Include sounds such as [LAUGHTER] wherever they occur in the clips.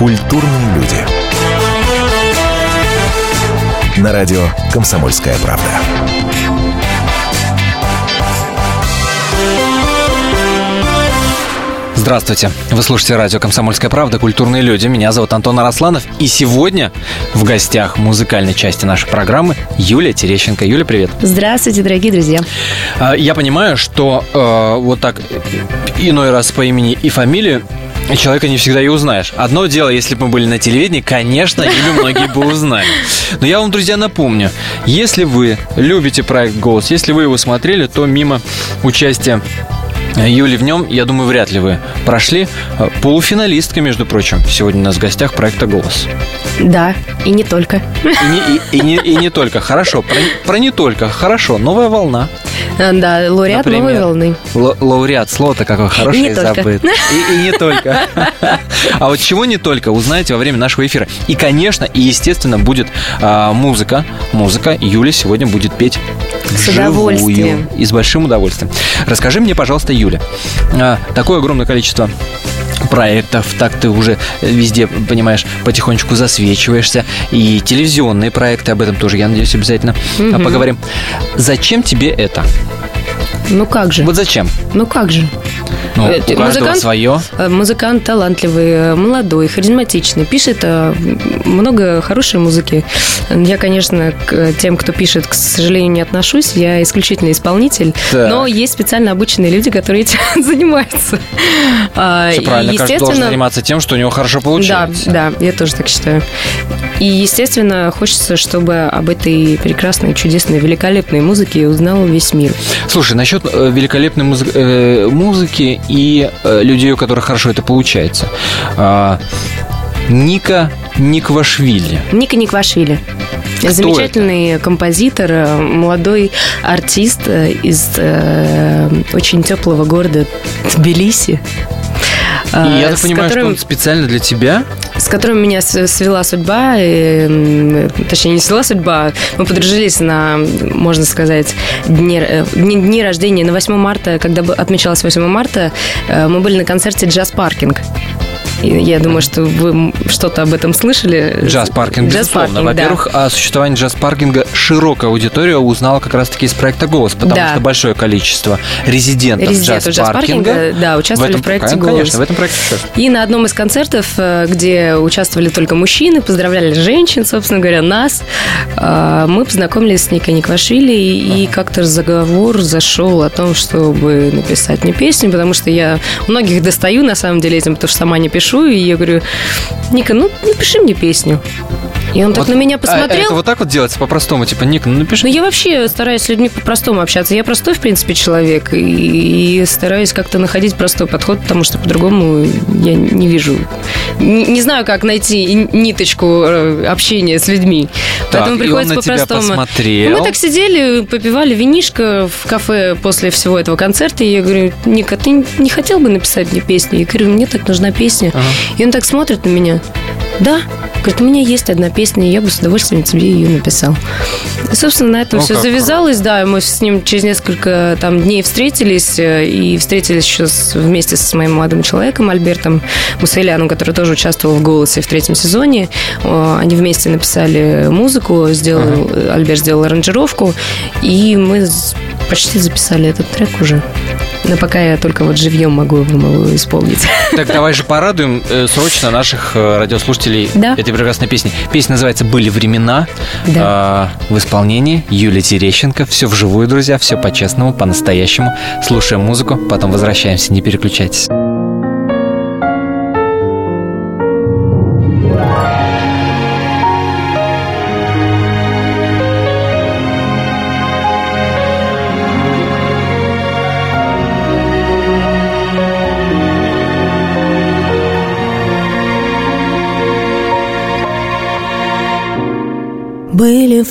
Культурные люди. На радио «Комсомольская правда». Здравствуйте. Вы слушаете радио «Комсомольская правда. Культурные люди». Меня зовут Антон Арасланов. И сегодня в гостях музыкальной части нашей программы Юлия Терещенко. Юля, привет. Здравствуйте, дорогие друзья. А, Я понимаю, что э, вот так иной раз по имени и фамилии человека не всегда и узнаешь. Одно дело, если бы мы были на телевидении, конечно, Юлю многие бы узнали. Но я вам, друзья, напомню, если вы любите проект «Голос», если вы его смотрели, то мимо участия Юли в нем, я думаю, вряд ли вы прошли. Полуфиналистка, между прочим, сегодня у нас в гостях проекта «Голос». Да, и не только. И не, и, и не, и не [LAUGHS] только. Хорошо, про, про не только. Хорошо, новая волна. А, Да, лауреат Например. новой волны. Л- лауреат, слово-то какое хорошее только. забыт. И, и не только. А вот чего не только, узнаете во время нашего эфира. И, конечно, и, естественно, будет а, музыка. Музыка. Юля сегодня будет петь С вживую. удовольствием. И с большим удовольствием. Расскажи мне, пожалуйста, Юля, а, такое огромное количество проектов, так ты уже везде, понимаешь, потихонечку засвечиваешься. И телевизионные проекты, об этом тоже, я надеюсь, обязательно а, поговорим. Зачем тебе это? Ну как же? Вот зачем? Ну как же? Ну, Э, у каждого музыкант- свое. Э, Музыкант талантливый, э, молодой, харизматичный, пишет много хорошей музыки. Я, конечно, к тем, кто пишет, к сожалению, не отношусь. Я исключительно исполнитель. Так. Но есть специально обученные люди, которые этим [LAUGHS] занимаются. А, Все правильно, каждый должен заниматься тем, что у него хорошо Да, получается. да, я тоже так считаю. И, естественно, хочется, чтобы об этой прекрасной, чудесной, великолепной музыке узнал весь мир. Слушай, насчет великолепной музы- музыки и э, людей, у которых хорошо это получается. А, Ника Никвашвили. Ника Никвашвили. Кто Замечательный композитор, э, молодой артист э, из э, очень теплого города Тбилиси. И э, я так понимаю, которым- что он специально для тебя. с которым меня свела судьба, и, м, точнее, не свела судьба, мы подружились на, можно сказать, дне, э, дни, дни рождения, на 8 марта, когда отмечалось 8 марта, э, мы были на концерте «Джаз Паркинг». И Я думаю, что вы что-то об этом слышали. Джаз-паркинг, Джаз безусловно. паркинг, да. Во-первых, о существовании джаз-паркинга широкая аудитория узнала как раз-таки из проекта «Голос», потому Да. что большое количество резидентов Резидентов джаз-паркинга джаз-паркинга, да, участвовали в проекте конечно, «Голос». Конечно, в этом проекте участвовали. И на одном из концертов, э, где участвовали только мужчины, поздравляли женщин, собственно говоря, нас, э, мы познакомились с Никой Никвашвили, и как-то разговор зашел о том, чтобы написать мне песню, потому что я многих достаю, на самом деле, этим, потому что сама не пишу, и я говорю, Ника, ну, напиши мне песню. И он так Вот, на меня а посмотрел. это вот так вот делается по-простому, типа, Ник, ну напиши. Ну, я вообще стараюсь с людьми по-простому общаться. Я простой, в принципе, человек. И, и стараюсь как-то находить простой подход, потому что по-другому я не вижу. Не, не знаю, как найти ниточку э, общения с людьми. Так, Поэтому приходится по-простому. Ну, Мы так сидели, попивали винишко в кафе после всего этого концерта. И я говорю, Ника, ты не хотел бы написать мне песню? Я говорю, мне так нужна песня. Ага. И он так смотрит на меня. Да. Говорит, у меня есть одна песня, и я бы с удовольствием тебе ее написал. И, собственно, на этом О, все завязалось, да, и мы с ним через несколько там дней встретились, э, и встретились еще с- вместе с моим молодым человеком Альбертом Мусаиляном, который тоже участвовал в «Голосе» в третьем сезоне. Они вместе написали музыку, сделал, э, Альберт сделал аранжировку, и мы почти записали этот трек уже. Но пока я только вот живьем могу его исполнить. [LAUGHS] Так давай же порадуем э, срочно наших э, радиослушателей Да. этой прекрасной песни. Песня называется «Были времена» Да. А, в исполнении Юлии Терещенко. Все вживую, друзья, все по-честному, по-настоящему. Слушаем музыку, потом возвращаемся, не переключайтесь.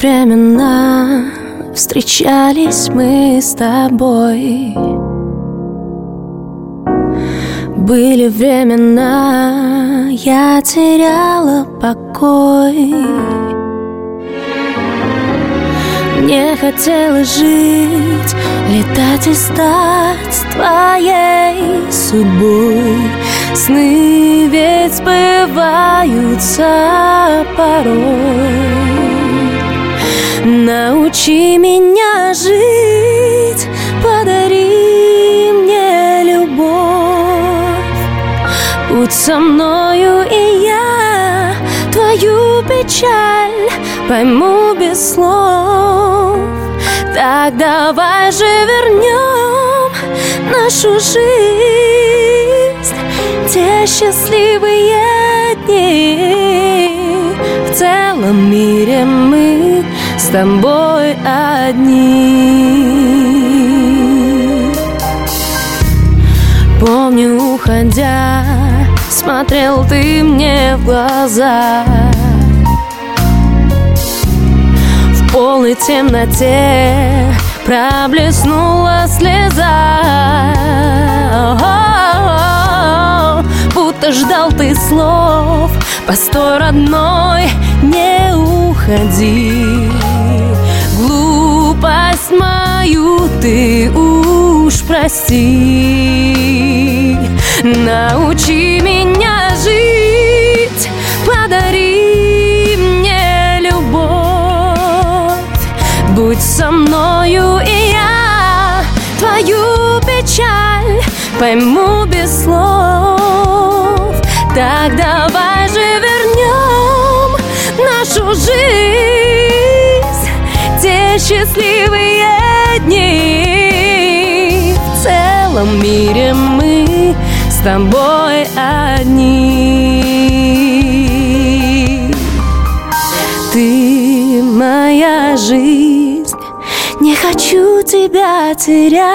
Времена, встречались мы с тобой. Были времена, я теряла покой. Не хотела жить, летать и стать твоей судьбой. Сны ведь сбываются порой. Научи меня жить, подари мне любовь. Будь со мною, и я твою печаль пойму без слов. Так давай же вернем нашу жизнь, те счастливые дни. В целом мире мы с тобой одни. Помню, уходя, смотрел ты мне в глаза. В полной темноте проблеснула слеза. Будто ждал ты слов, постой, родной, не уходи. Глупость мою ты уж прости. Научи меня жить, подари мне любовь. Будь со мною, и я твою печаль пойму без слов. Так давай нашу жизнь, те счастливые дни. В целом мире мы с тобой одни. Ты моя жизнь, не хочу тебя терять.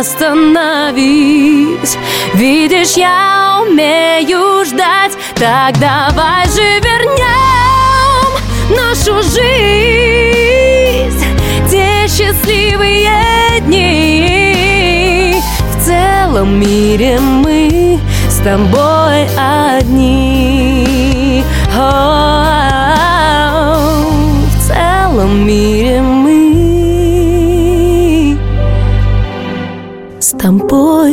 Остановись, видишь, я умею ждать. Так давай же вернем нашу жизнь, те счастливые дни. В целом мире мы с тобой одни. В целом мире мы с тобой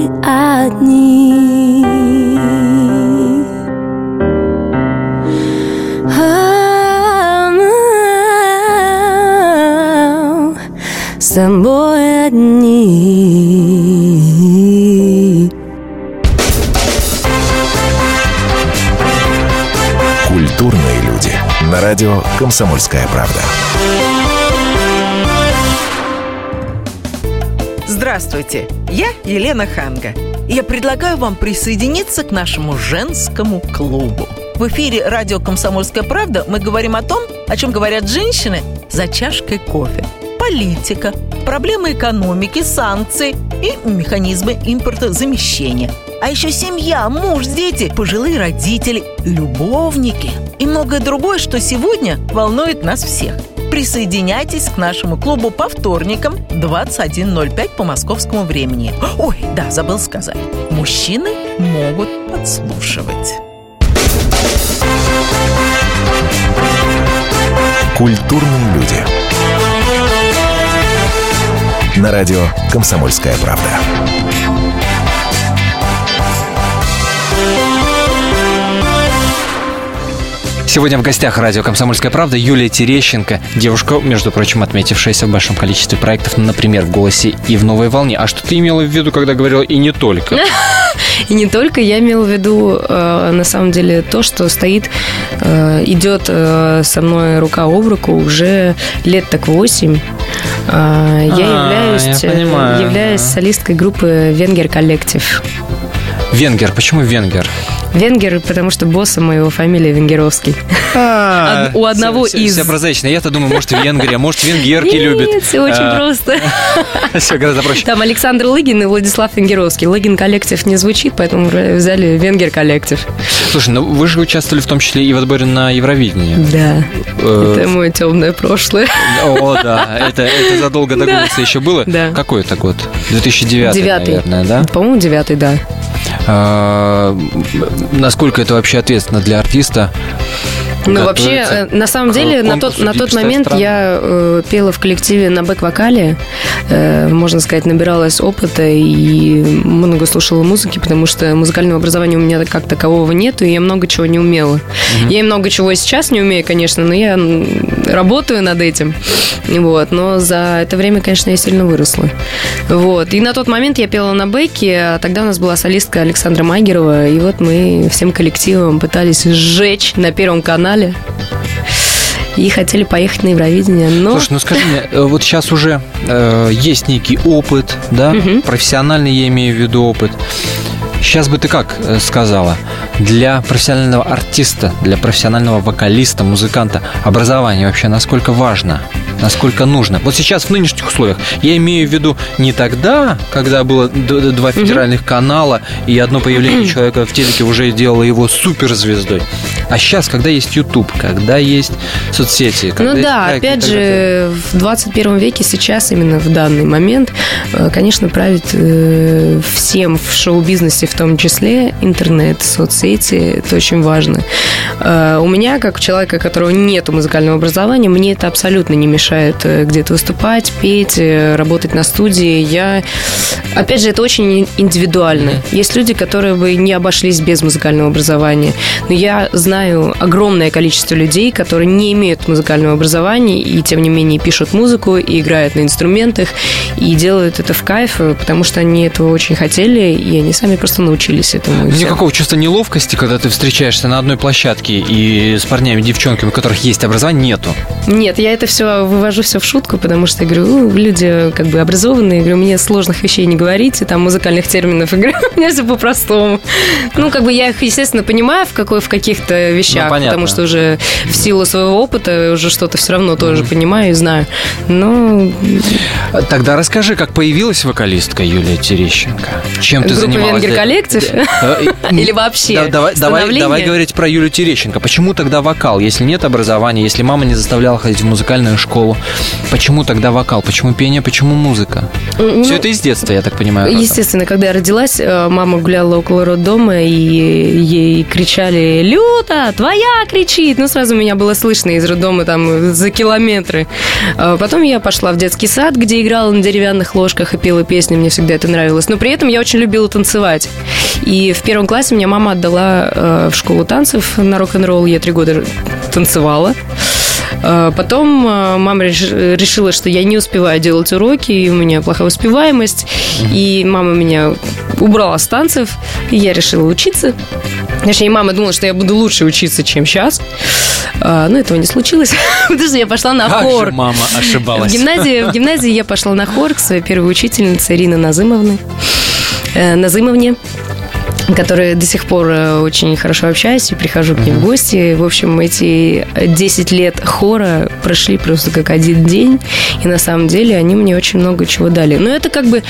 радио «Комсомольская правда». Здравствуйте, я Елена Ханга. Я предлагаю вам присоединиться к нашему женскому клубу. В эфире радио «Комсомольская правда» мы говорим о том, о чем говорят женщины за чашкой кофе. Политика, проблемы экономики, санкции и механизмы импортозамещения. А еще семья, муж, дети, пожилые родители, любовники и многое другое, что сегодня волнует нас всех. Присоединяйтесь к нашему клубу по вторникам 21.05 по московскому времени. Ой, да, забыл сказать. Мужчины могут подслушивать. Культурные люди. На радио «Комсомольская правда». Сегодня в гостях радио «Комсомольская правда» Юлия Терещенко. Девушка, между прочим, отметившаяся в большом количестве проектов, например, в «Голосе» и в «Новой волне». А что ты имела в виду, когда говорила «и не только»? [LAUGHS] И не только, я имела в виду, э, на самом деле, то, что стоит, э, идет э, со мной рука об руку уже лет так восемь. Я А, являюсь, являюсь солисткой группы «Венгер Коллектив». Венгер. Почему венгер? Венгер, потому что босса моего фамилия Венгеровский. Од- у одного Все- из- Все прозрачно. Я-то думаю, может, Венгрия, может, венгерки любят. Нет, все очень А, просто. [LAUGHS] Все гораздо проще. Там Александр Лыгин и Владислав Венгеровский. Лыгин коллектив не звучит, поэтому взяли Венгер коллектив. Слушай, ну вы же участвовали в том числе и в отборе на Евровидение. Да, Э, это мое темное прошлое. О, да, это, это задолго до Да. голоса еще было. Да. Какой это год? 2009, Девятый. наверное, да? По-моему, девятый, да. А, насколько это вообще ответственно для артиста Ну, вообще, э, на самом деле, на тот, на тот «Дикая момент страна». я э, пела в коллективе на бэк-вокале. Э, можно сказать, набиралась опыта и много слушала музыки, потому что музыкального образования у меня как такового нету, и я много чего не умела. Я и много чего сейчас не умею, конечно, но я работаю над этим. Вот. Но за это время, конечно, я сильно выросла. Вот. И на тот момент я пела на бэке, а тогда у нас была солистка Александра Магерова, и вот мы всем коллективом пытались сжечь на Первом канале и хотели поехать на Евровидение, но... Слушай, ну скажи мне, э, вот сейчас уже э, есть некий опыт, да, профессиональный я имею в виду опыт. Сейчас бы ты как э, сказала, для профессионального артиста, для профессионального вокалиста, музыканта образование вообще насколько важно, насколько нужно? Вот сейчас в нынешних условиях, я имею в виду не тогда, когда было два федеральных канала и одно появление [CLEARS THROAT] человека в телеке уже делало его суперзвездой, а сейчас, когда есть YouTube, когда есть соцсети, когда Ну есть да, и опять же, в 21 веке сейчас, именно в данный момент, э, конечно, правит э, всем в шоу-бизнесе в том числе интернет, соцсети, это очень важно. Э, У меня, как у человека, у которого нет музыкального образования, мне это абсолютно не мешает э, где-то выступать, петь, э, работать на студии. Я, опять же, это очень индивидуально. Есть люди, которые бы не обошлись без музыкального образования. Но я знаю огромное количество людей, которые не имеют музыкального образования и, тем не менее, пишут музыку и играют на инструментах и делают это в кайф, потому что они этого очень хотели, и они сами просто научились этому. Никакого чувства неловкости, когда ты встречаешься на одной площадке и с парнями, девчонками, у которых есть образование, нету. Нет, я это все вывожу все в шутку, потому что я говорю, «Ну, люди как бы образованные, я говорю, мне сложных вещей не говорите, там музыкальных терминов, я говорю, у меня все по-простому. Ну, как бы я их, естественно, понимаю в, какой, в каких-то вещах, Ну, понятно. потому что уже в силу своего опыта уже что-то все равно тоже понимаю и знаю. Но Тогда расскажи, как появилась вокалистка Юлия Терещенко? Чем ты Группа занималась? «Венгер Коллектив»? Э, Или вообще Да, давай, говорить про Юлию Терещенко. Почему тогда вокал, если нет образования, если мама не заставляла ходить в музыкальную школу? Почему тогда вокал? Почему пение? Почему музыка? Ну, Все это из детства, я так понимаю. Естественно, когда я родилась, э, мама гуляла около роддома, и ей кричали «Люта, твоя кричит!» Ну, сразу меня было слышно из роддома там за километры. А Потом я пошла в детский сад, где играла на деревянных ложках и пела песни, мне всегда это нравилось. Но при этом я очень любила танцевать. И в первом классе меня мама отдала э, в школу танцев на рок-н-ролл. Я три года танцевала. Э, Потом э, мама реш- решила, что я не успеваю делать уроки, и у меня плохая успеваемость. И мама меня убрала с танцев, и я решила учиться. Точнее, мама думала, что я буду лучше учиться, чем сейчас. Но этого не случилось, [LAUGHS] потому что я пошла на Как хор. же мама В ошибалась? гимназии, в гимназии я пошла на хор к своей первой учительнице Ирине Назымовны. Э, Назымовне которой до сих пор э, очень хорошо общаюсь и прихожу к ней в гости. В общем, эти 10 лет хора прошли просто как один день, и на самом деле они мне очень много чего дали. Но это как бы,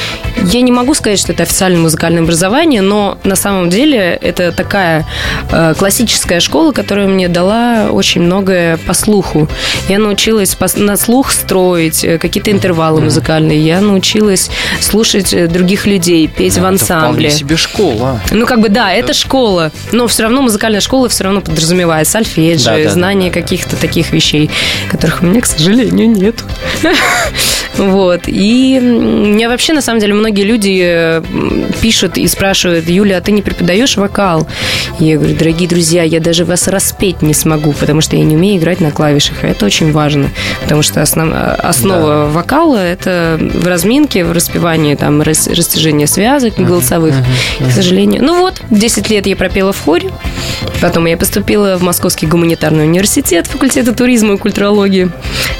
я не могу сказать, что это официальное музыкальное образование, но на самом деле это такая э, классическая школа, которая мне дала очень многое по слуху. Я научилась на слух строить э, какие-то интервалы музыкальные, я научилась слушать других людей, петь в Это ансамбле. вполне себе школа. Ну, как бы, да, это школа. Но все равно музыкальная школа все равно подразумевает сольфеджио, Да, да, да, знание да, да. каких-то таких вещей, которых у меня, к сожалению, нет. [LAUGHS] Вот. И м, мне вообще, на самом деле, многие люди э, пишут и спрашивают, Юля, а ты не преподаешь вокал? И я говорю, дорогие друзья, я даже вас распеть не смогу, потому что я не умею играть на клавишах. А это очень важно, потому что основ- основа вокала – это в разминке, в распевании, там, рас- растяжение связок голосовых. К сожалению. Ну вот, 10 лет я пропела в хоре. Потом я поступила в Московский гуманитарный университет факультета туризма и культурологии.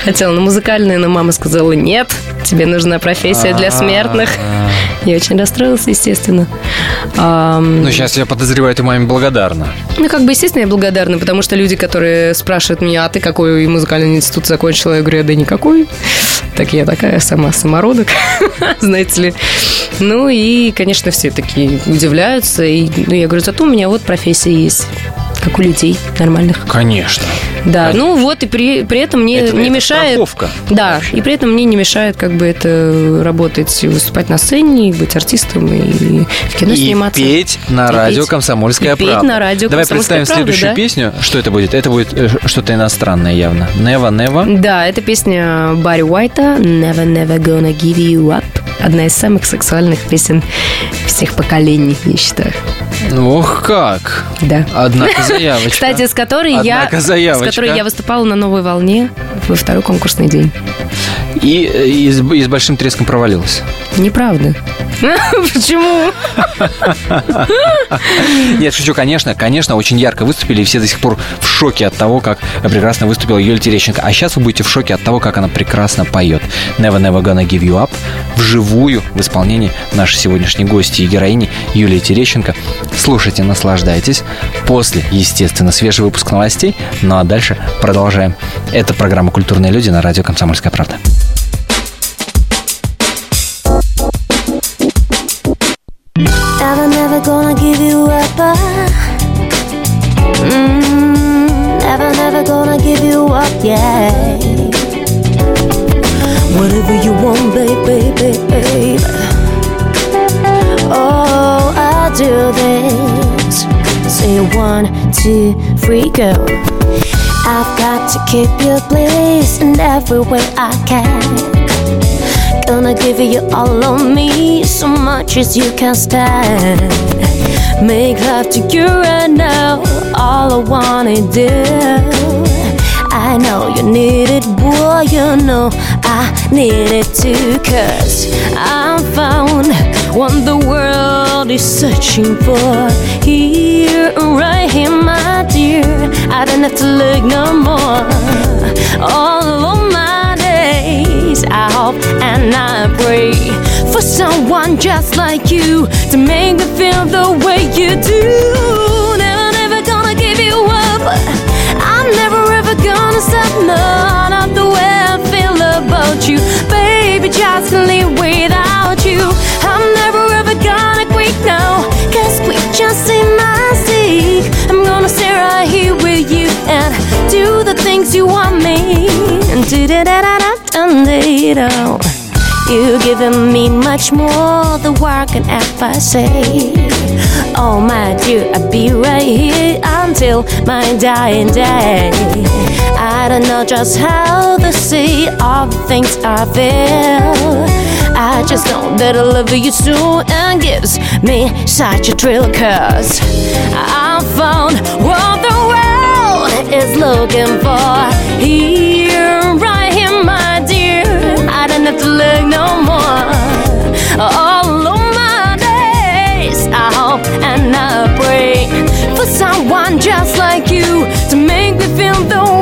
Хотела на музыкальное, но мама сказала, нет, тебе нужна профессия для смертных. Я очень расстроилась, естественно. Ну, сейчас я подозреваю, ты маме благодарна. ну, как бы, естественно, я благодарна, потому что люди, которые спрашивают меня, а ты какой музыкальный институт закончила? Я говорю, да никакой. Так я такая сама самородок, [LAUGHS] знаете ли. Ну и, конечно, все такие удивляются. И, ну, я говорю, зато у меня вот профессия есть, как у людей нормальных. Конечно. Да, Конечно. ну вот и при, при этом мне Это- не это мешает... страховка. Да, и при этом мне не мешает как бы это работать, выступать на сцене, и быть артистом, и в кино и сниматься. петь на И радио петь. «Комсомольская И петь правда». на радио Давай «Комсомольская представим правда», следующую да. песню. Что это будет? Это будет э, что-то иностранное явно. Нева, Нева. Да, это песня Барри Уайта «Never, never gonna give you up». Одна из самых сексуальных песен всех поколений, я считаю. Ох как! Да. Однако [LAUGHS] заявочка. Кстати, с которой, я, Однако с заявочка. которой я выступала на новой волне во второй конкурсный день. И, э, и, с, и с большим треском провалилась. Неправда. [LAUGHS] Почему? Нет, шучу, конечно, конечно, очень ярко выступили, и все до сих пор в шоке от того, как прекрасно выступила Юлия Терещенко. А сейчас вы будете в шоке от того, как она прекрасно поет. Never Never Gonna Give You Up вживую в исполнении нашей сегодняшней гости и героини Юлии Терещенко. Слушайте, наслаждайтесь. После, естественно, свежий выпуск новостей. Ну а дальше продолжаем. Это программа «Культурные люди» на радио «Комсомольская правда». Never, never gonna give you up. Mm, never, never gonna give you up, yeah. Whatever you want, babe, babe, babe. Oh, I'll do this. Say one, two, three, go. I've got to keep your place in every way I can. Gonna give you all of me, so much as you can stand. Make love to you right now, all I wanna do. I know you need it, boy, you know I need it too. Cause I found what the world is searching for. Here, right here, my dear. I don't have to look no more. All of my days, I hope and I pray for someone just like you to make me feel the way you do. Never, never gonna give you up. I'm never ever gonna stop. No, not the way I feel about you, baby. Just live without you. I'm never ever gonna quit now, cause we just in my seat. I'm gonna stay right here with you and do the things you want me. And do da da da da da da da. You're giving me much more than what can ever say. Oh my dear, I'll be right here until my dying day. I don't know just how to say all the things I feel. I just know that I love you so and gives me such a thrill. Cause I found what the world is looking for here, to look no more. All of my days, I hope and I pray for someone just like you to make me feel the way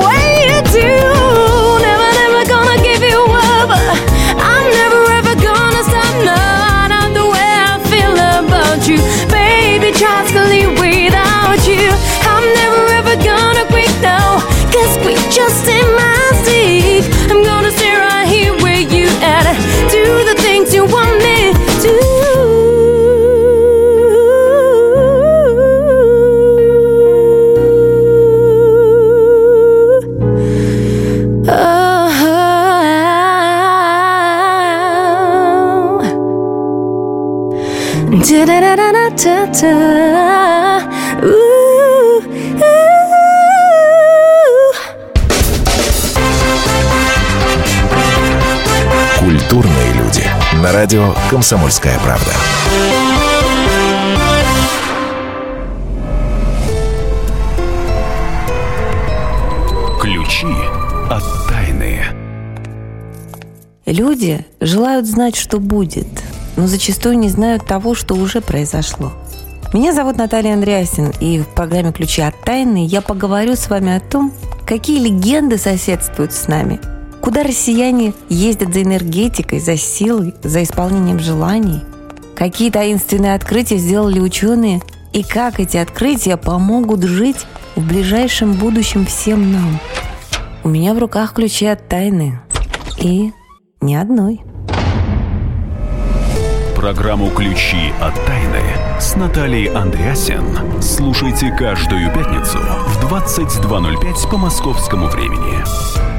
радио «Комсомольская правда». Ключи от тайны. Люди желают знать, что будет, но зачастую не знают того, что уже произошло. Меня зовут Наталья Андреасин, и в программе «Ключи от тайны» я поговорю с вами о том, какие легенды соседствуют с нами, куда россияне ездят за энергетикой, за силой, за исполнением желаний, какие таинственные открытия сделали ученые и как эти открытия помогут жить в ближайшем будущем всем нам. У меня в руках ключи от тайны. И ни одной. Программу «Ключи от тайны» с Натальей Андреасен слушайте каждую пятницу в 22.05 по московскому времени.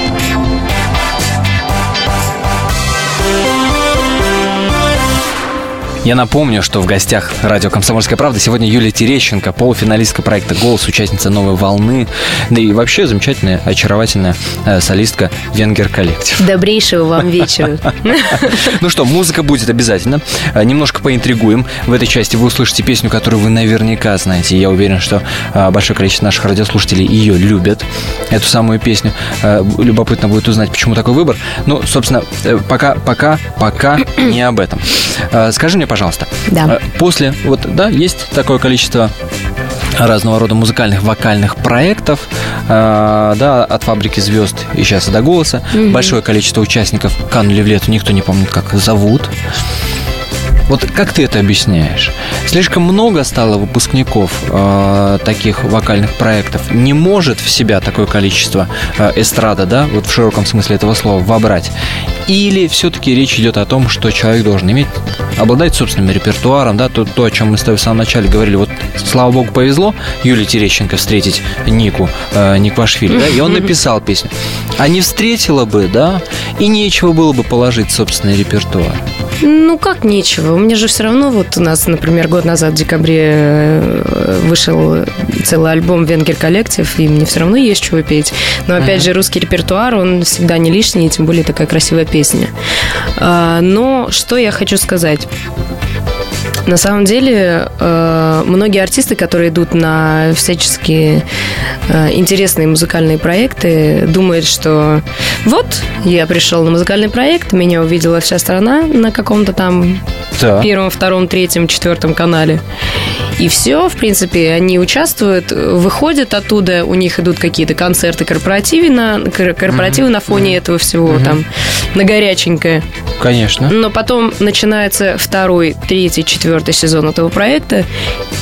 Я напомню, что в гостях радио «Комсомольская правда» сегодня Юлия Терещенко, полуфиналистка проекта «Голос», участница «Новой волны», да и вообще замечательная, очаровательная э, солистка «Венгер Коллектив». Добрейшего вам вечера. [LAUGHS] Ну что, музыка будет обязательно. Э, Немножко поинтригуем. В этой части вы услышите песню, которую вы наверняка знаете. Я уверен, что э, большое количество наших радиослушателей ее любят, эту самую песню. Э, Любопытно будет узнать, почему такой выбор. Ну, собственно, пока, пока, пока не об этом. Скажи мне, пожалуйста, Да. э, после, вот, да, есть такое количество разного рода музыкальных вокальных проектов, э, да, от фабрики звезд и сейчас и до голоса. Большое количество участников канули в лету, никто не помнит, как зовут. Вот как ты это объясняешь? Слишком много стало выпускников э, таких вокальных проектов. Не может в себя такое количество э, эстрада, да, вот в широком смысле этого слова, вобрать. Или все-таки речь идет о том, что человек должен иметь, обладать собственным репертуаром, да, то, то, о чем мы с тобой в самом начале говорили. Вот, слава богу, повезло Юлии Терещенко встретить Нику, э, Никвашвили, да, и он [LAUGHS] написал песню. А не встретила бы, да, и нечего было бы положить собственный репертуар. Ну, как нечего. У меня же все равно, вот у нас, например, год назад в декабре э, вышел целый альбом «Венгер Коллектив», и мне все равно есть чего петь. Но, опять же, русский репертуар, он всегда не лишний, тем более такая красивая песня. А, Но что я хочу сказать? На самом деле, э, многие артисты, которые идут на всяческие э, интересные музыкальные проекты, думают, что вот, я пришел на музыкальный проект, меня увидела вся страна на каком-то там Да. первом, втором, третьем, четвертом канале. И все, в принципе, они участвуют, выходят оттуда, у них идут какие-то концерты, корпоративы на, кор- корпоративы на фоне этого всего, там, на горяченькое. Конечно. Но потом начинается второй, третий, четвертый сезон этого проекта,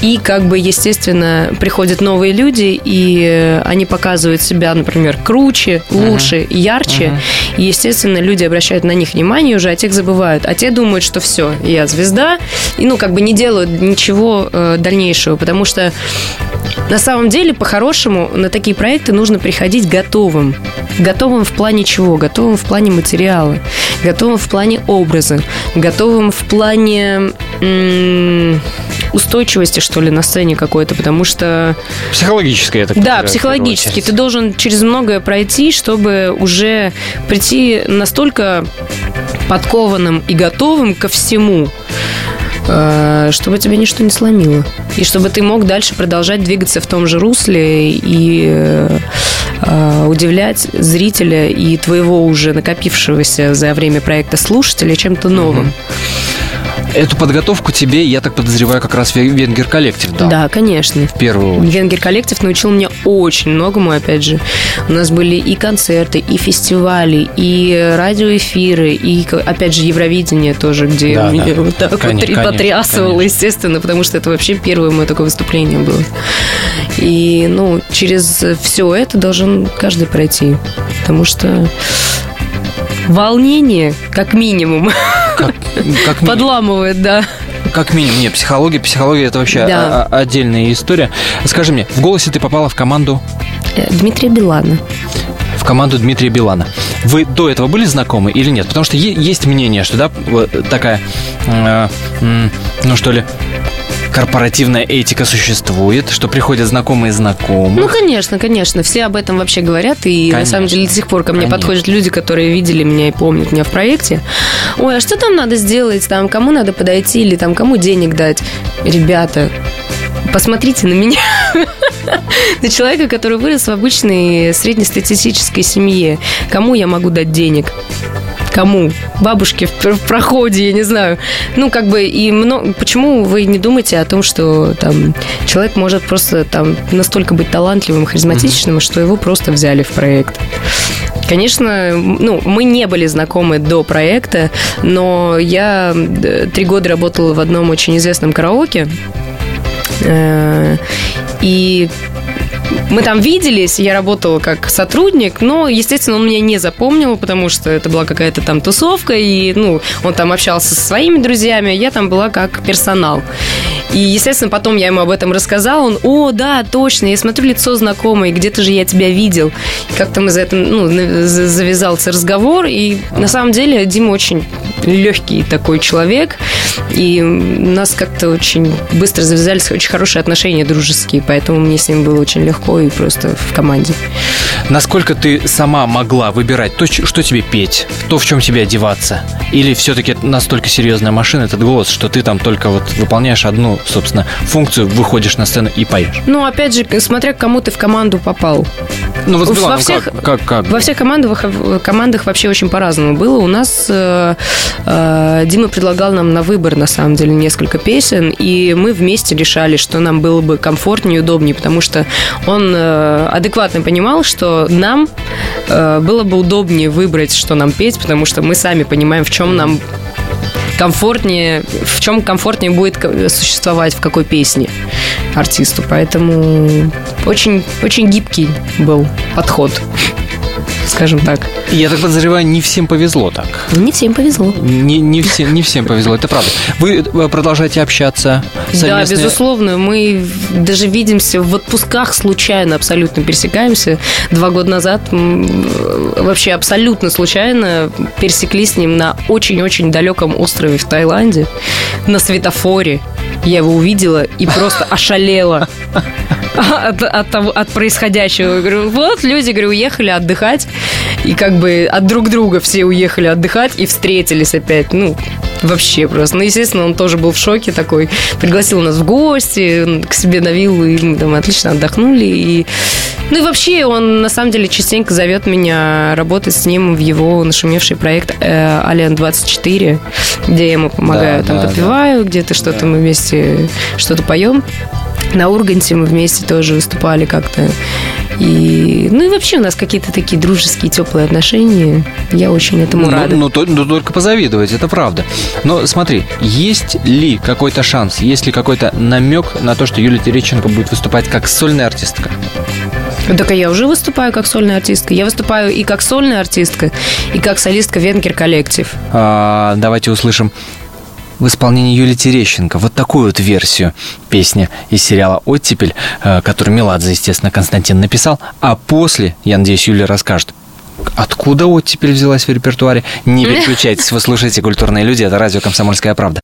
и как бы, естественно, приходят новые люди, и э, они показывают себя, например, круче, лучше, ярче, и, естественно, люди обращают на них внимание уже, а тех забывают. А те думают, что все, я звезда, и, ну, как бы не делают ничего э, дальнейшего, потому что на самом деле, по-хорошему, на такие проекты нужно приходить готовым. Готовым в плане чего? Готовым в плане материала, готовым в плане образа, готовым в плане м, устойчивости, что ли, на сцене какой-то, потому что... Психологическое это. Да, психологически. Ты должен через многое пройти, чтобы уже прийти настолько подкованным и готовым ко всему, чтобы тебя ничто не сломило. И чтобы ты мог дальше продолжать двигаться в том же русле и э, э, удивлять зрителя и твоего уже накопившегося за время проекта слушателя чем-то новым. Эту подготовку тебе, я так подозреваю, как раз Ве- Венгер Коллектив дал. Да, конечно. В первую очередь. Венгер коллектив научил меня очень многому, опять же. У нас были и концерты, и фестивали, и радиоэфиры, и, опять же, Евровидение тоже, где Да, меня да. вот так вот Конечно, три- конечно, потрясывало, конечно. естественно, потому что это вообще первое мое такое выступление было. И, ну, через все это должен каждый пройти, потому что волнение, как минимум, Как, как, подламывает, да. как минимум. Не, психология, психология это вообще Да. отдельная история. Скажи мне, в голосе ты попала в команду Э, Дмитрия Билана. в команду Дмитрия Билана. Вы до этого были знакомы или нет? Потому что есть мнение, что да, вот такая, э, ну что ли, корпоративная этика существует, что приходят знакомые знакомых. Ну, конечно, конечно. Все об этом вообще говорят. И на Конечно. самом деле до сих пор ко мне Конечно. подходят люди, которые видели меня и помнят меня в проекте. Ой, а что там надо сделать? Там кому надо подойти или там кому денег дать? Ребята, посмотрите на меня. [LAUGHS] На человека, который вырос в обычной среднестатистической семье. Кому я могу дать денег? Кому? Бабушке в, в проходе, я не знаю. Ну, как бы, и много... Почему вы не думаете о том, что там человек может просто там настолько быть талантливым, харизматичным, что его просто взяли в проект? Конечно, ну, мы не были знакомы до проекта, но я э, три года работала в одном очень известном караоке, Э, И мы там виделись, я работала как сотрудник, но, естественно, он меня не запомнил, потому что это была какая-то там тусовка, и, ну, он там общался со своими друзьями, а я там была как персонал. И, естественно, потом я ему об этом рассказала, он, о, да, точно, я смотрю, лицо знакомое, где-то же я тебя видел. И как-то мы за это, ну, завязался разговор, и на самом деле Дима очень легкий такой человек, и у нас как-то очень быстро завязались очень хорошие отношения дружеские, поэтому мне с ним было очень легко и просто в команде. Насколько ты сама могла выбирать то, что тебе петь, то, в чем тебе одеваться? Или все-таки настолько серьезная машина, этот голос, что ты там только вот выполняешь одну, собственно, функцию, выходишь на сцену и поешь? Ну, опять же, смотря к кому ты в команду попал. Ну вот с Во Биланом всех- как, как, как? Во всех командах, командах вообще очень по-разному было. У нас э, э, Дима предлагал нам на выбор, на самом деле, несколько песен, и мы вместе решали, что нам было бы комфортнее и удобнее, потому что он э, адекватно понимал, что нам э, было бы удобнее выбрать, что нам петь, потому что мы сами понимаем, в чем нам комфортнее, в чем комфортнее будет существовать, в какой песне артисту. Поэтому очень, очень гибкий был подход, скажем так. Я так подозреваю, не всем повезло так. Не всем повезло. Не, не, всем, не всем повезло, это правда. Вы э, продолжаете общаться Да, совместно? безусловно. Мы даже видимся в отпусках случайно, абсолютно пересекаемся. Два года назад м, вообще абсолютно случайно пересеклись с ним на очень-очень далеком острове в Таиланде на светофоре. Я его увидела и просто [LAUGHS] ошалела от, от того- от происходящего. Говорю, вот люди, говорю, уехали отдыхать, и как бы от друг друга все уехали отдыхать и встретились опять. Ну, вообще просто. Ну, естественно, он тоже был в шоке такой. Пригласил нас в гости к себе на виллу, и мы там отлично отдохнули. И... Ну и вообще он на самом деле частенько зовет меня работать с ним в его нашумевший проект э, Ален 24, где я ему помогаю, Да, там да, подпеваю, где-то что-то мы вместе что-то поем. На Урганте мы вместе тоже выступали как-то. И, ну и вообще у нас какие-то такие дружеские, теплые отношения. Я очень этому Ну, рада. ну, то- ну, только позавидовать, это правда. Но смотри, есть ли какой-то шанс, есть ли какой-то намек на то, что Юлия Терещенко будет выступать как сольная артистка? Так а я уже выступаю как сольная артистка. Я выступаю и как сольная артистка, и как солистка Венгер коллектив. А, давайте услышим в исполнении Юлии Терещенко вот такую вот версию песни из сериала «Оттепель», э, которую Меладзе, естественно, Константин написал, а после, я надеюсь, Юля расскажет, откуда «Оттепель» взялась в репертуаре. Не переключайтесь, вы слушаете «Культурные люди», это радио «Комсомольская правда».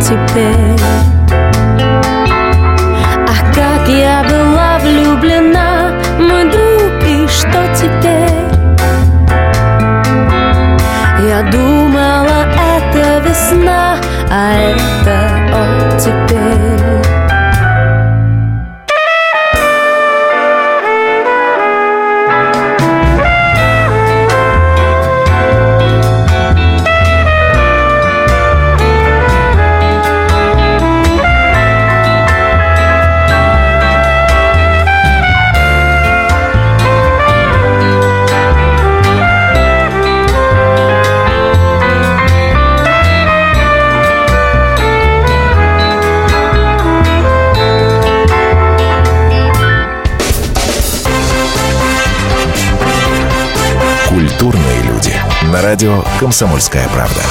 Оттепель Ах, «Комсомольская правда».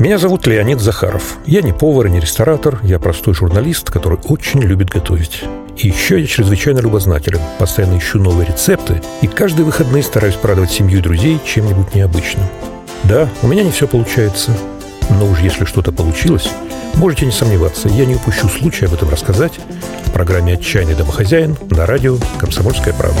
Меня зовут Леонид Захаров. Я не повар и не ресторатор, я простой журналист, который очень любит готовить. И еще я чрезвычайно любознателен, постоянно ищу новые рецепты и каждые выходные стараюсь порадовать семью и друзей чем-нибудь необычным. Да, у меня не все получается, но уж если что-то получилось, можете не сомневаться, я не упущу случая об этом рассказать в программе «Отчаянный домохозяин» на радио «Комсомольская правда».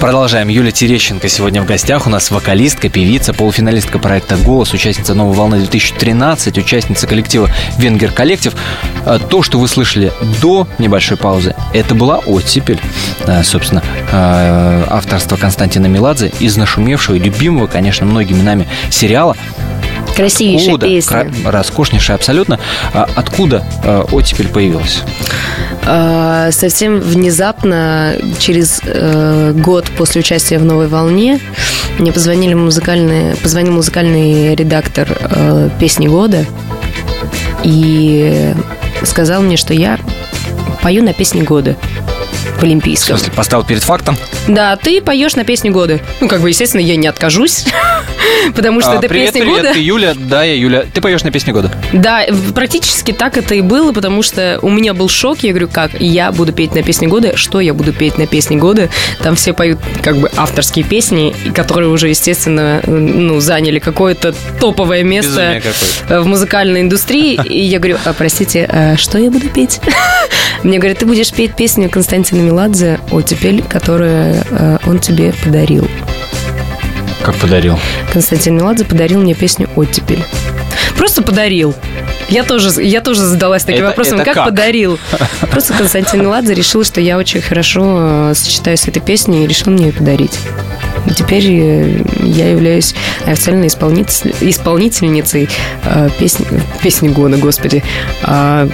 Продолжаем. Юля Терещенко сегодня в гостях. У нас вокалистка, певица, полуфиналистка проекта «Голос», участница «Новой волны-2013», участница коллектива «Венгер Коллектив». А То, что вы слышали до небольшой паузы, это была «Оттепель», а, собственно, а, авторство Константина Меладзе из нашумевшего и любимого, конечно, многими нами сериала Красивейшая Откуда? песня. Кра- Роскошнейшая абсолютно. А Откуда а, «Оттепель» появилась? А, Совсем внезапно, через э, год после участия в «Новой волне», мне позвонили музыкальные, позвонил музыкальный редактор э, «Песни года» и сказал мне, что я пою на «Песни года» в В Олимпийском. смысле, поставил перед фактом? Да, ты поешь на «Песни года». Ну, как бы, естественно, я не откажусь, [LAUGHS] [LAUGHS] потому что А, это привет, «Песни привет, года». ты Юля, да, я Юля. Ты поешь на песне года. Да, практически так это и было, потому что у меня был шок. Я говорю, как я буду петь на песни года? Что я буду петь на песни года? Там все поют как бы авторские песни, которые уже, естественно, ну, заняли какое-то топовое место в музыкальной индустрии. И я говорю, а, простите, а что я буду петь? [LAUGHS] Мне говорят, ты будешь петь песню Константина Меладзе «Оттепель», которую э, он тебе подарил. Как подарил. Константин Меладзе подарил мне песню «Оттепель». Просто подарил. Я тоже, я тоже задалась таким Это- вопросом, это как, как? подарил. [LAUGHS] Просто Константин Меладзе решил, что я очень хорошо э, сочетаюсь с этой песней и решил мне ее подарить. И Теперь э, я являюсь официальной исполнитель- исполнительницей э, песни, песни года, господи, а,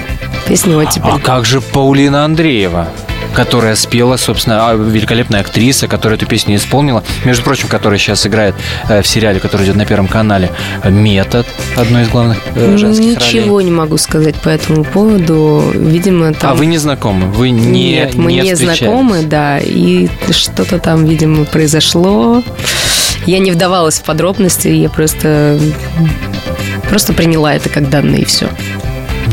песни «Оттепель». А как же Паулина Андреева? Которая спела, собственно, а, великолепная актриса, которая эту песню исполнила. Между прочим, которая сейчас играет э, в сериале, который идет на Первом канале «Метод», одной из главных э, женских Ничего ролей. не могу сказать по этому поводу. Видимо, там... А вы не знакомы? Вы не Нет, мы не, встречались? знакомы, да, и что-то там, видимо, произошло. Я не вдавалась в подробности, я просто просто приняла это как данное и все.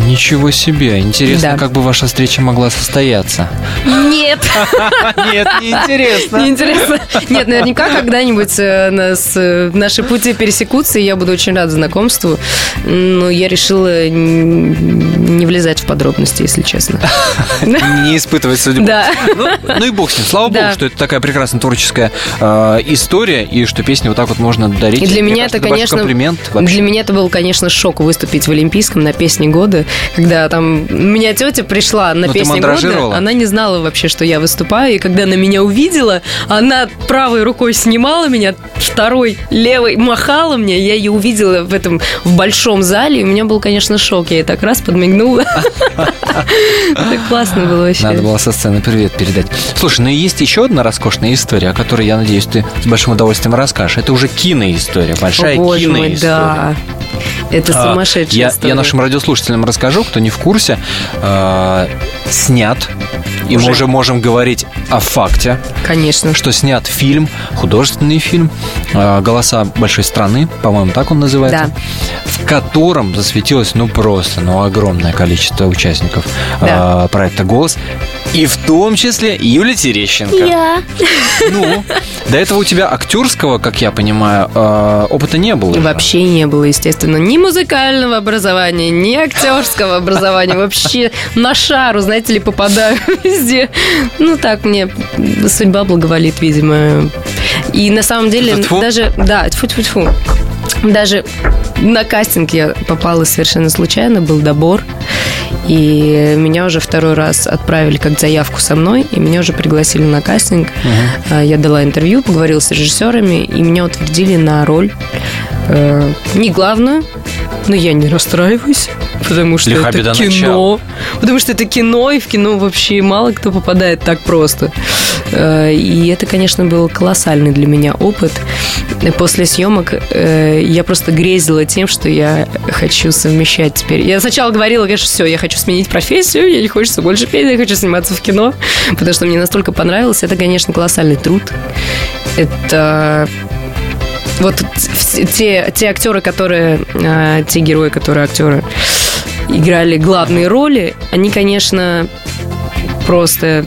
Ничего себе. Интересно, Да. как бы ваша встреча могла состояться. Нет, [LAUGHS] Нет, неинтересно. неинтересно. Нет, наверняка когда-нибудь э, нас, э, наши пути пересекутся, и я буду очень рада знакомству. Но я решила не влезать в подробности, если честно. [LAUGHS] Не испытывать судьбу. Да. Ну, ну и бог с ним. Слава богу, что это такая прекрасная творческая э, история, и что песни вот так вот можно дарить. И для меня это, конечно, комплимент для меня это был, конечно, шок выступить в Олимпийском на песне года, когда там у меня тетя пришла на Ну, ты песне года, она не знала вообще, что я выступаю, и когда она меня увидела, она правой рукой снимала меня, второй левой махала мне, я ее увидела в этом в большом зале, и у меня был, конечно, шок, я ей так раз подмигнула. [LAUGHS] Так классно было вообще. Надо было со сцены привет передать. Слушай, ну и есть еще одна роскошная история, о которой, я надеюсь, ты с большим удовольствием расскажешь. Это уже киноистория, большая киноистория. да. Это А, сумасшедшая история. я нашим радиослушателям расскажу, кто не в курсе. э, снят, и мы Уже. уже можем говорить о факте, Конечно. что снят фильм, художественный фильм э, «Голоса большой страны», по-моему, так он называется, в котором засветилось, ну, просто, ну, огромное количество участников э, Да. проекта «Голос», и в том числе Юлия Терещенко. Я. Ну, до этого у тебя актерского, как я понимаю, э, опыта не было. же. Вообще не было, естественно, ни музыкального образования, ни актерского образования. Вообще на шару, знаете ли, попадаю [LAUGHS] везде. Ну, так мне судьба благоволит, видимо. И на самом деле даже... Да, тьфу-тьфу-тьфу. Даже на кастинг я попала совершенно случайно, был добор. И меня уже второй раз отправили как заявку со мной, и меня уже пригласили на кастинг. А, Я дала интервью, поговорила с режиссерами, и меня утвердили на роль э, не главную, но я не расстраиваюсь, потому что Лиха это кино. начала. Потому что это кино, и в кино вообще мало кто попадает так просто. Э, И это, конечно, был колоссальный для меня опыт. После съемок э, я просто грезила тем, что я хочу совмещать теперь. Я сначала говорила, конечно, все, я хочу сменить профессию, мне не хочется больше петь, я хочу сниматься в кино, потому что мне настолько понравилось. Это, конечно, колоссальный труд. Это вот те, те актеры, которые, э, те герои, которые актеры играли главные роли, они, конечно, просто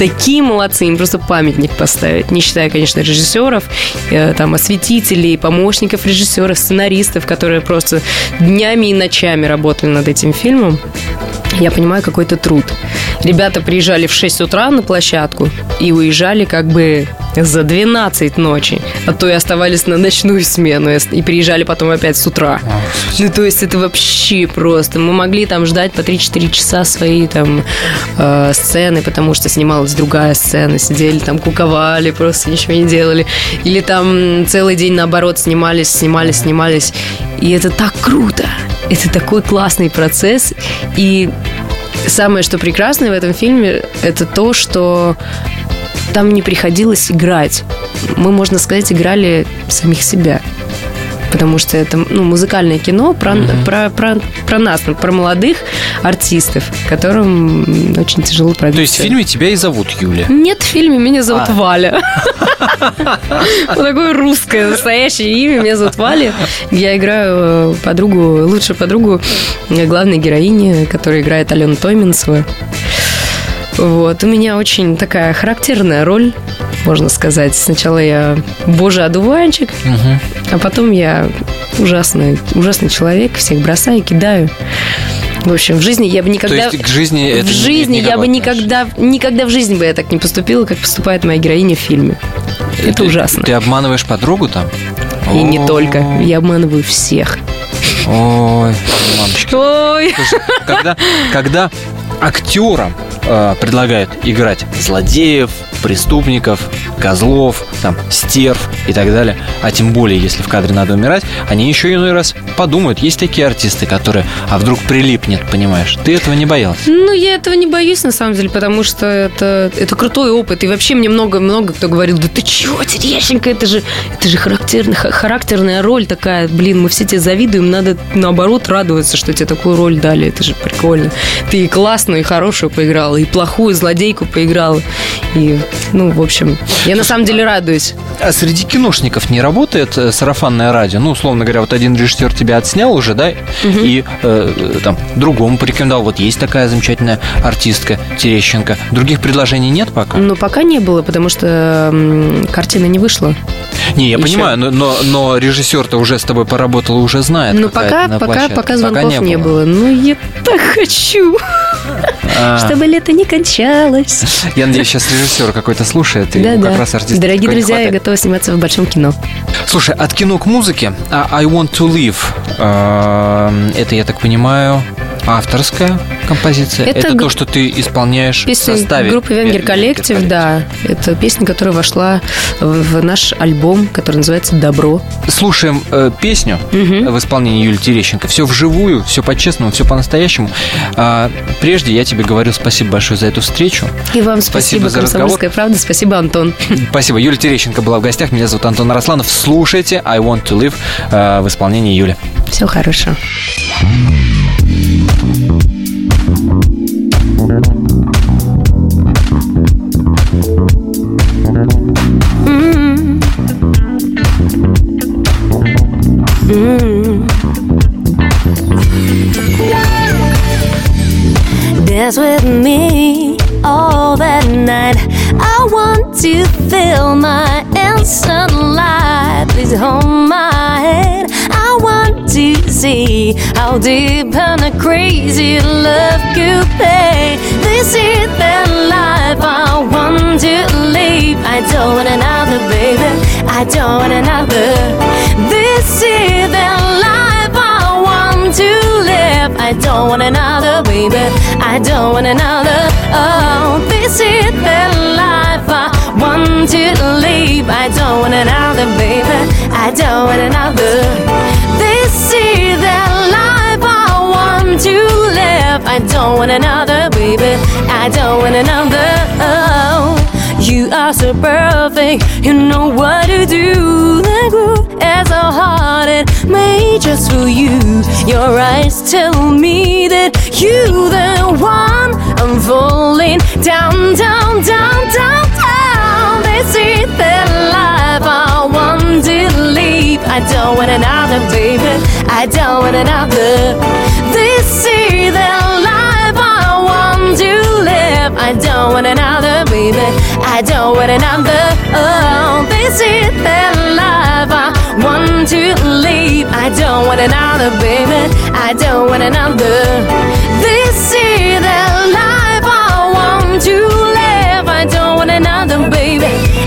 такие молодцы, им просто памятник поставить. Не считая, конечно, режиссеров, э, там, осветителей, помощников режиссеров, сценаристов, которые просто днями и ночами работали над этим фильмом. Я понимаю какой-то труд. Ребята приезжали в 6 утра на площадку и уезжали как бы за 12 ночи, а то и оставались на ночную смену и приезжали потом опять с утра. Ну, то есть это вообще просто. Мы могли там ждать по 3-4 часа свои там э, сцены, потому что снималась другая сцена. Сидели там, куковали, просто ничего не делали. Или там целый день наоборот снимались, снимались, снимались. И это так круто. Это такой классный процесс. И самое, что прекрасное в этом фильме, это то, что там не приходилось играть. Мы, можно сказать, играли самих себя. Потому что это ну, музыкальное кино про, про, про, про нас, про молодых артистов, которым очень тяжело пробиться. То есть в фильме тебя и зовут Юля. Нет, в фильме меня зовут А. Валя. [LAUGHS] Такое русское настоящее имя. Меня зовут Валя. Я играю э, подругу, лучшую подругу э, главной героини, которая играет Алена Тойминцева. Вот. У меня очень такая характерная роль, можно сказать. Сначала я божий одуванчик, а потом я ужасный, ужасный человек, всех бросаю, кидаю. В общем, в жизни я бы То никогда... есть к жизни это в не жизни я бы никогда, никогда в жизни бы я так не поступила, как поступает моя героиня в фильме. Это Ты- ужасно. Ты обманываешь подругу там? И не О, только. Я обманываю всех. Ой, мамочки. Ой. Слушай, когда, когда актерам э, предлагают играть злодеев, преступников, козлов, там, стерв и так далее, а тем более, если в кадре надо умирать, они еще иной раз подумают, есть такие артисты, которые, а вдруг прилипнет, понимаешь? Ты этого не боялся? Ну, я этого не боюсь, на самом деле, потому что это, это крутой опыт. И вообще мне много-много кто говорил, да ты чего, Терещенко, это же, это же характерная, ха- характерная роль такая. Блин, мы все тебе завидуем, надо наоборот радоваться, что тебе такую роль дали. Это же прикольно. Ты и классную, и хорошую поиграла, и плохую злодейку поиграла. И, ну, в общем, я на самом деле радуюсь. А среди киношников не работает э, сарафанное радио? Ну, условно говоря, вот один режиссер тебя отснял уже, да, и э, э, там другому порекомендовал, вот есть такая замечательная артистка Терещенко. Других предложений нет пока? Но пока не было, потому что м, картина не вышла. Не, я Еще. понимаю, но, но, но режиссер-то уже с тобой поработал и уже знает. Какая пока, на пока, площадке. пока звонков не, было. Ну, я так [LAUGHS] хочу, А, чтобы лето не кончалось. Я надеюсь, сейчас режиссер какой-то слушает, и Да, да. как раз артист. Дорогие друзья, я готова сниматься в большом кино. Слушай, от кино к музыке. а I Want to Live. э, Это, я так понимаю, Авторская композиция. Это Это, то, что ты исполняешь в Песня составе. группы Венгер Коллектив, Коллектив. да. Это песня, которая вошла в в наш альбом, который называется «Добро». Слушаем э, песню в исполнении Юлии Терещенко. Все вживую, все по-честному, все по-настоящему. А, прежде я тебе говорю спасибо большое за эту встречу. И вам Спасибо спасибо, за разговор. «Комсомольская правда». Спасибо, Антон. [LAUGHS] Спасибо. Юлия Терещенко была в гостях. Меня зовут Антон Арасланов. Слушайте I Want to Live э, в исполнении Юли. Всего хорошего. Dance with me all that night. I want to feel my instant light. Please hold my hand. I want to see how deep and crazy love could be. This is the life I want to live. I don't want another, baby. I don't want another. This don't want another, baby. I don't want another. Oh, this is the life I want to live. I don't want another, baby. I don't want another. This is the life I want to live. I don't want another, baby. I don't want another. Oh. You are so perfect, you know what to do. The groove is so hard and made just for you. Your eyes tell me that you the one. I'm falling down, down, down, down, down. This is the life I want to live. I don't want another, baby. I don't want another. This is live. I don't want another, baby. I don't want another. Oh, this is the life I want to live. I don't want another, baby. I don't want another. This is the life I want to live. I don't want another, baby.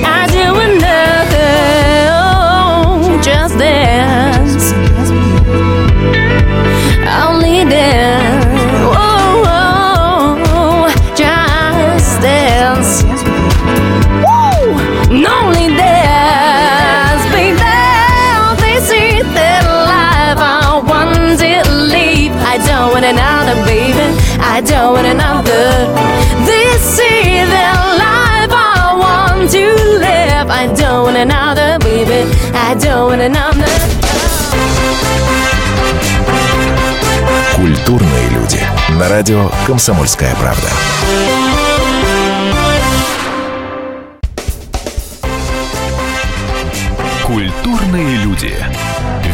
Want another. This is the life I want to live. I don't want another, baby. I don't want another. Культурные люди. На радио «Комсомольская правда». Культурные люди.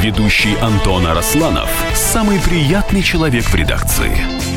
Ведущий Антон Арасланов – самый приятный человек в редакции.